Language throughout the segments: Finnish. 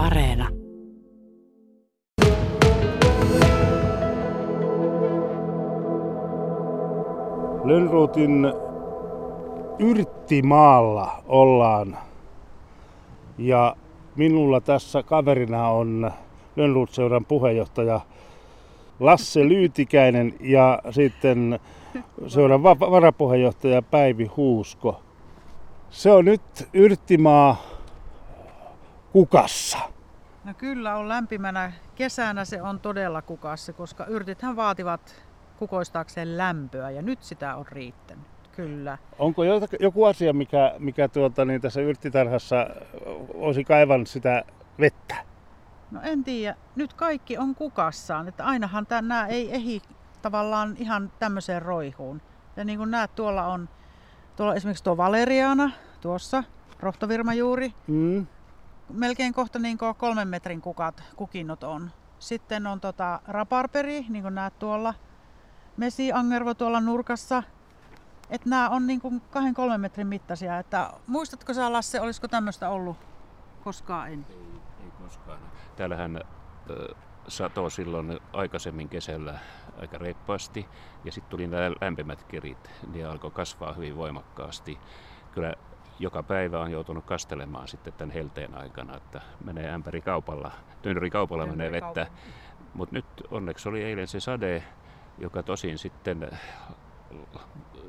Areena. Lönnruutin Yrttimaalla ollaan ja minulla tässä kaverina on Lönnruut-seuran puheenjohtaja Lasse Lyytikäinen ja sitten seuran varapuheenjohtaja Päivi Huusko. Se on nyt Yrttimaa kukassa. No kyllä on lämpimänä kesänä se on todella kukassa, koska yrtithän vaativat kukoistaakseen lämpöä ja nyt sitä on riittänyt. Kyllä. Onko joku asia, mikä, mikä tuota, niin tässä yrttitarhassa olisi kaivannut sitä vettä? No en tiedä. Nyt kaikki on kukassaan. Että ainahan nämä ei ehi tavallaan ihan tämmöiseen roihuun. Ja niin kuin näet, tuolla on tuolla esimerkiksi tuo Valeriana tuossa, rohtovirmajuuri. Mm. Melkein kohta niin kolmen metrin kukat, kukinnot on. Sitten on tota raparperi, niin kuin näet tuolla. Mesiangervo tuolla nurkassa. Että nämä on niin kuin kahden kolmen metrin mittaisia. Että muistatko sä Lasse, olisiko tämmöistä ollut koskaan? En. Ei, ei koskaan. Täällähän äh, silloin aikaisemmin kesällä aika reippaasti ja sitten tuli nämä lämpimät kerit, niin alkoi kasvaa hyvin voimakkaasti. Kyllä joka päivä on joutunut kastelemaan sitten tämän helteen aikana, että menee ämpäri kaupalla, tynnyri kaupalla menee vettä. Mutta nyt onneksi oli eilen se sade, joka tosin sitten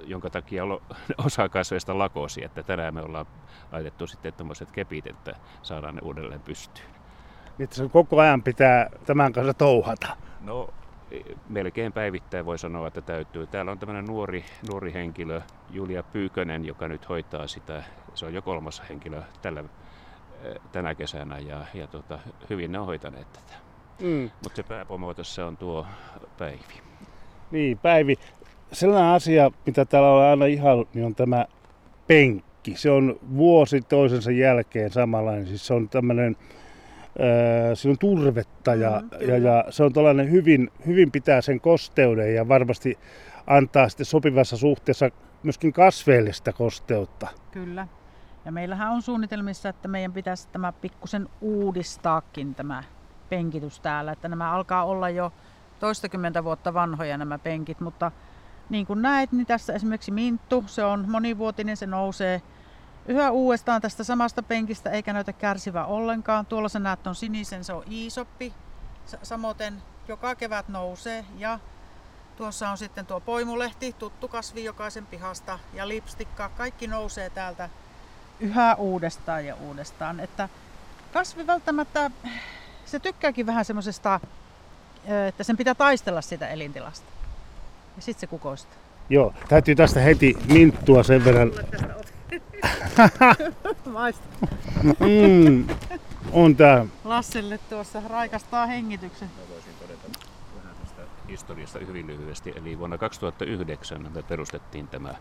jonka takia osa kasveista lakosi, että tänään me ollaan laitettu sitten tämmöiset kepit, että saadaan ne uudelleen pystyyn. Niin, että se koko ajan pitää tämän kanssa touhata. No melkein päivittäin voi sanoa, että täytyy. Täällä on tämmöinen nuori, nuori henkilö, Julia Pyykönen, joka nyt hoitaa sitä. Se on jo kolmas henkilö tällä, tänä kesänä ja, ja tota, hyvin ne on hoitaneet tätä. Mm. Mutta se pääpomo tässä on tuo Päivi. Niin, Päivi. Sellainen asia, mitä täällä on aina ihan, niin on tämä penkki. Se on vuosi toisensa jälkeen samanlainen. Siis se on tämmöinen siinä on turvetta ja, mm, ja, ja se on tällainen hyvin, hyvin pitää sen kosteuden ja varmasti antaa sitten sopivassa suhteessa myöskin kasveellista kosteutta. Kyllä. Ja meillähän on suunnitelmissa, että meidän pitäisi tämä pikkusen uudistaakin tämä penkitys täällä. Että nämä alkaa olla jo toistakymmentä vuotta vanhoja nämä penkit, mutta niin kuin näet, niin tässä esimerkiksi minttu, se on monivuotinen, se nousee yhä uudestaan tästä samasta penkistä eikä näytä kärsivä ollenkaan. Tuolla sä näet on sinisen, se on iisoppi. Samoin joka kevät nousee ja tuossa on sitten tuo poimulehti, tuttu kasvi jokaisen pihasta ja lipstikka. Kaikki nousee täältä yhä uudestaan ja uudestaan. Että kasvi välttämättä, se tykkääkin vähän semmoisesta, että sen pitää taistella sitä elintilasta. Ja sitten se kukoistaa. Joo, täytyy tästä heti minttua sen verran Maista. mm, on tää. Lasselle tuossa raikastaa hengityksen. Mä voisin todeta vähän tästä historiasta hyvin lyhyesti. Eli vuonna 2009 me perustettiin tämä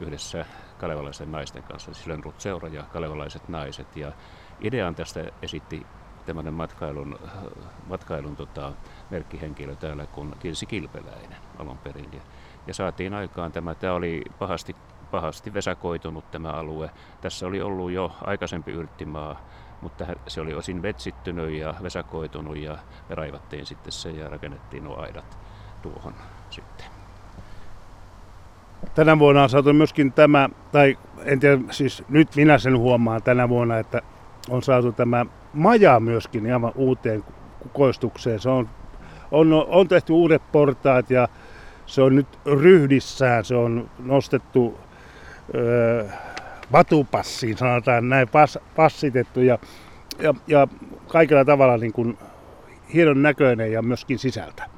yhdessä kalevalaisten naisten kanssa, siis Seura ja kalevalaiset naiset. Ja idean tästä esitti tämmöinen matkailun, matkailun tota, merkkihenkilö täällä kuin Kirsi Kilpeläinen alun perin. Ja, ja saatiin aikaan tämä, tämä oli pahasti pahasti vesakoitunut tämä alue. Tässä oli ollut jo aikaisempi yrttimaa, mutta se oli osin vetsittynyt ja vesakoitunut ja me raivattiin sitten se ja rakennettiin nuo aidat tuohon sitten. Tänä vuonna on saatu myöskin tämä, tai en tiedä, siis nyt minä sen huomaan tänä vuonna, että on saatu tämä maja myöskin ihan uuteen kukoistukseen. Se on, on, on tehty uudet portaat ja se on nyt ryhdissään, se on nostettu öö, vatupassiin, sanotaan näin, pass, passitettu ja, ja, ja kaikella tavalla niin kuin hienon näköinen ja myöskin sisältä.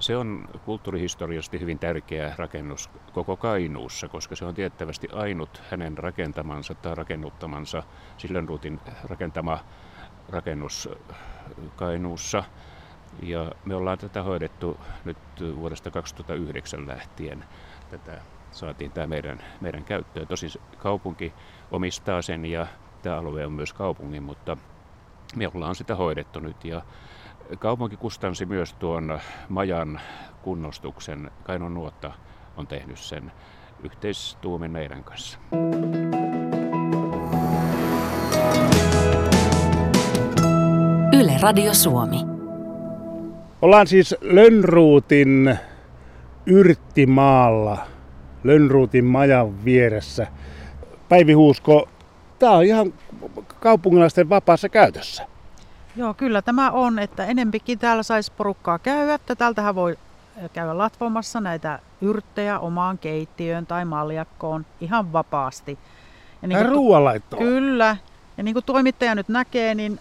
Se on kulttuurihistoriallisesti hyvin tärkeä rakennus koko Kainuussa, koska se on tiettävästi ainut hänen rakentamansa tai rakennuttamansa Sillenruutin rakentama rakennus Kainuussa. Ja me ollaan tätä hoidettu nyt vuodesta 2009 lähtien, tätä saatiin tämä meidän, meidän käyttöön. Tosi kaupunki omistaa sen ja tämä alue on myös kaupungin, mutta me ollaan sitä hoidettu nyt ja kaupunki kustansi myös tuon majan kunnostuksen. Kainon nuotta on tehnyt sen yhteistuumin meidän kanssa. Yle Radio Suomi. Ollaan siis Lönnruutin Yrttimaalla, Lönnruutin majan vieressä. Päivi Huusko, tämä on ihan kaupungilaisten vapaassa käytössä. Joo, kyllä tämä on, että enempikin täällä saisi porukkaa käydä. Että täältähän voi käydä latvomassa näitä yrttejä omaan keittiöön tai maljakkoon ihan vapaasti. Ja niin ruoanlaittoon? Kyllä. Ja niin kuin toimittaja nyt näkee, niin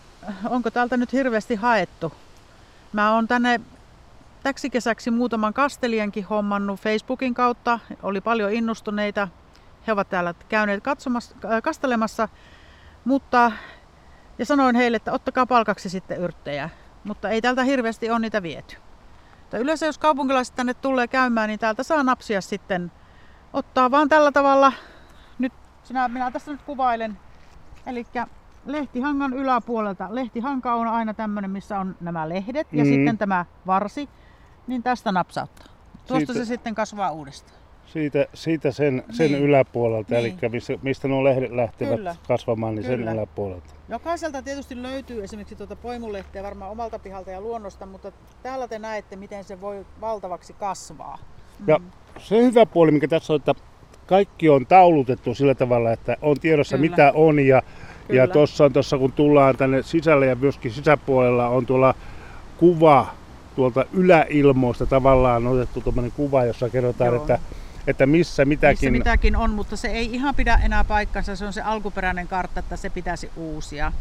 onko täältä nyt hirveästi haettu? Mä oon tänne täksi kesäksi muutaman kastelienkin hommannut Facebookin kautta. Oli paljon innostuneita. He ovat täällä käyneet katsomassa, äh, kastelemassa. Mutta, ja sanoin heille, että ottakaa palkaksi sitten yrttejä. Mutta ei täältä hirveästi ole niitä viety. Mutta yleensä jos kaupunkilaiset tänne tulee käymään, niin täältä saa napsia sitten. Ottaa vaan tällä tavalla. Nyt sinä, minä tässä nyt kuvailen. Eli lehtihangan yläpuolelta. Lehtihanka on aina tämmöinen, missä on nämä lehdet ja mm. sitten tämä varsi, niin tästä napsauttaa. Tuosta siitä, se sitten kasvaa uudestaan. Siitä, siitä sen, sen niin. yläpuolelta, niin. eli mistä, mistä nuo lehdet lähtevät Kyllä. kasvamaan, niin Kyllä. sen yläpuolelta. Jokaiselta tietysti löytyy esimerkiksi tuota poimulehteä varmaan omalta pihalta ja luonnosta, mutta täällä te näette, miten se voi valtavaksi kasvaa. Ja mm. se hyvä puoli, mikä tässä on, että kaikki on taulutettu sillä tavalla, että on tiedossa Kyllä. mitä on ja Kyllä. Ja tuossa on tuossa, kun tullaan tänne sisälle ja myöskin sisäpuolella on tuolla kuva tuolta yläilmoista tavallaan otettu tuommoinen kuva, jossa kerrotaan, että että missä mitäkin... Missä mitäkin on, mutta se ei ihan pidä enää paikkansa. Se on se alkuperäinen kartta, että se pitäisi uusia.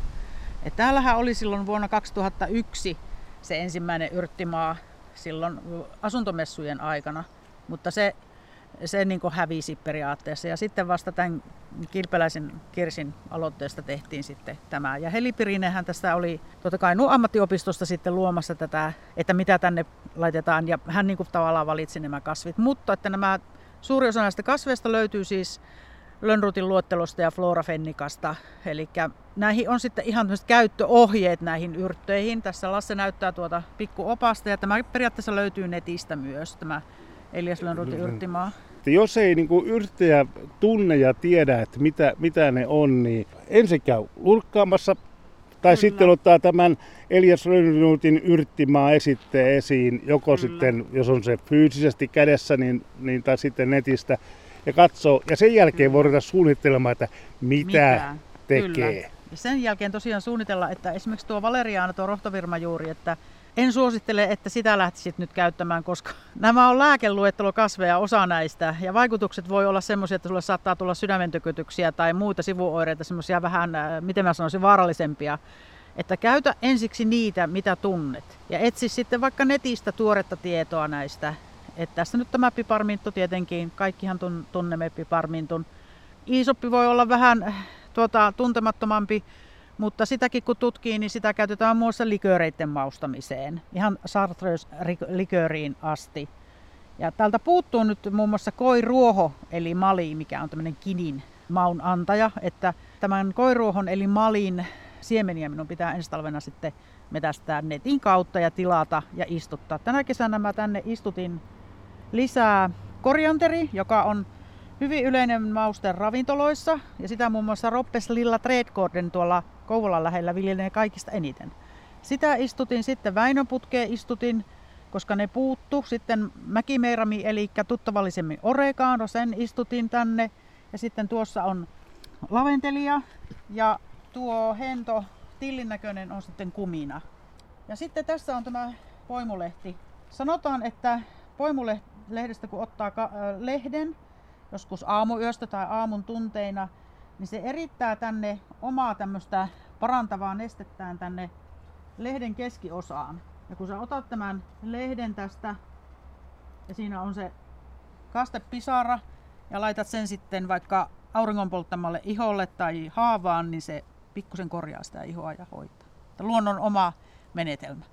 Et täällähän oli silloin vuonna 2001 se ensimmäinen yrttimaa silloin asuntomessujen aikana, mutta se se niin hävisi periaatteessa. Ja sitten vasta tämän Kilpeläisen Kirsin aloitteesta tehtiin sitten tämä. Ja Heli Pirinehän tästä oli totta kai ammattiopistosta sitten luomassa tätä, että mitä tänne laitetaan. Ja hän niin kuin tavallaan valitsi nämä kasvit. Mutta että nämä suuri osa näistä kasveista löytyy siis Lönnrutin luottelosta ja Flora Fennikasta. Eli näihin on sitten ihan käyttöohjeet näihin yrtteihin. Tässä Lasse näyttää tuota pikkuopasta ja tämä periaatteessa löytyy netistä myös, tämä Elias Lönnrutin yrttimaa että jos ei niin kuin yrttejä tunne ja tiedä, että mitä, mitä ne on, niin ensin käy lurkkaamassa tai Kyllä. sitten ottaa tämän Elias Rönnruutin yrttimaa esitteen esiin, joko Kyllä. sitten, jos on se fyysisesti kädessä, niin, niin tai sitten netistä, ja katsoo, ja sen jälkeen voi ruveta suunnittelemaan, että mitä, mitä? tekee. Kyllä. Ja sen jälkeen tosiaan suunnitella, että esimerkiksi tuo valeriaana, tuo rohtovirmajuuri, että en suosittele, että sitä lähtisit nyt käyttämään, koska nämä on lääkeluettelokasveja osa näistä. Ja vaikutukset voi olla semmoisia, että sulle saattaa tulla sydämentykytyksiä tai muita sivuoireita, semmoisia vähän, äh, miten mä sanoisin, vaarallisempia. Että käytä ensiksi niitä, mitä tunnet. Ja etsi sitten vaikka netistä tuoretta tietoa näistä. Että tässä nyt tämä piparminttu tietenkin, kaikkihan tunnemme piparmintun. Iisoppi voi olla vähän äh, tuota, tuntemattomampi, mutta sitäkin kun tutkii, niin sitä käytetään muassa liköreiden maustamiseen, ihan Chartreuse-liköriin asti. Ja täältä puuttuu nyt muun muassa koiruoho, eli mali, mikä on tämmöinen kinin maun antaja. Että tämän koiruohon eli malin siemeniä minun pitää ensi talvena sitten metästää netin kautta ja tilata ja istuttaa. Tänä kesänä mä tänne istutin lisää korianteri, joka on hyvin yleinen mauste ravintoloissa. Ja sitä muun muassa Roppes Lilla Tradegården tuolla Kouvolan lähellä viljelee kaikista eniten. Sitä istutin sitten Väinöputkeen istutin, koska ne puuttu. Sitten mäkimeirami eli tuttavallisemmin oregaano, sen istutin tänne. Ja sitten tuossa on laventelia ja tuo hento tillin näköinen on sitten kumina. Ja sitten tässä on tämä poimulehti. Sanotaan, että poimulehdestä kun ottaa lehden, joskus aamuyöstä tai aamun tunteina, niin se erittää tänne omaa tämmöistä parantavaa nestettään tänne lehden keskiosaan. Ja kun sä otat tämän lehden tästä ja siinä on se kastepisara ja laitat sen sitten vaikka auringonpolttamalle iholle tai haavaan, niin se pikkusen korjaa sitä ihoa ja hoitaa. Luonnon oma menetelmä.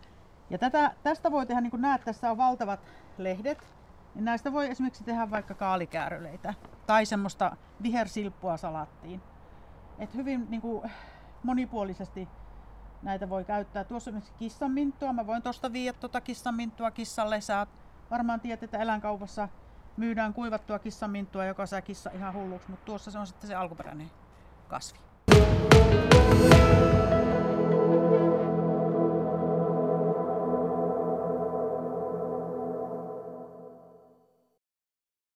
Ja tätä, tästä voi tehdä, niin kuin näet, tässä on valtavat lehdet. Niin näistä voi esimerkiksi tehdä vaikka kaalikääröleitä tai semmoista vihersilppua salattiin. Et hyvin niin kuin, monipuolisesti näitä voi käyttää. Tuossa on kissanminttua. Mä voin tuosta viedä tuota kissanminttua kissalle. Sä varmaan tiedät, että eläinkaupassa myydään kuivattua kissanminttua, joka saa kissa ihan hulluksi, mutta tuossa se on sitten se alkuperäinen kasvi.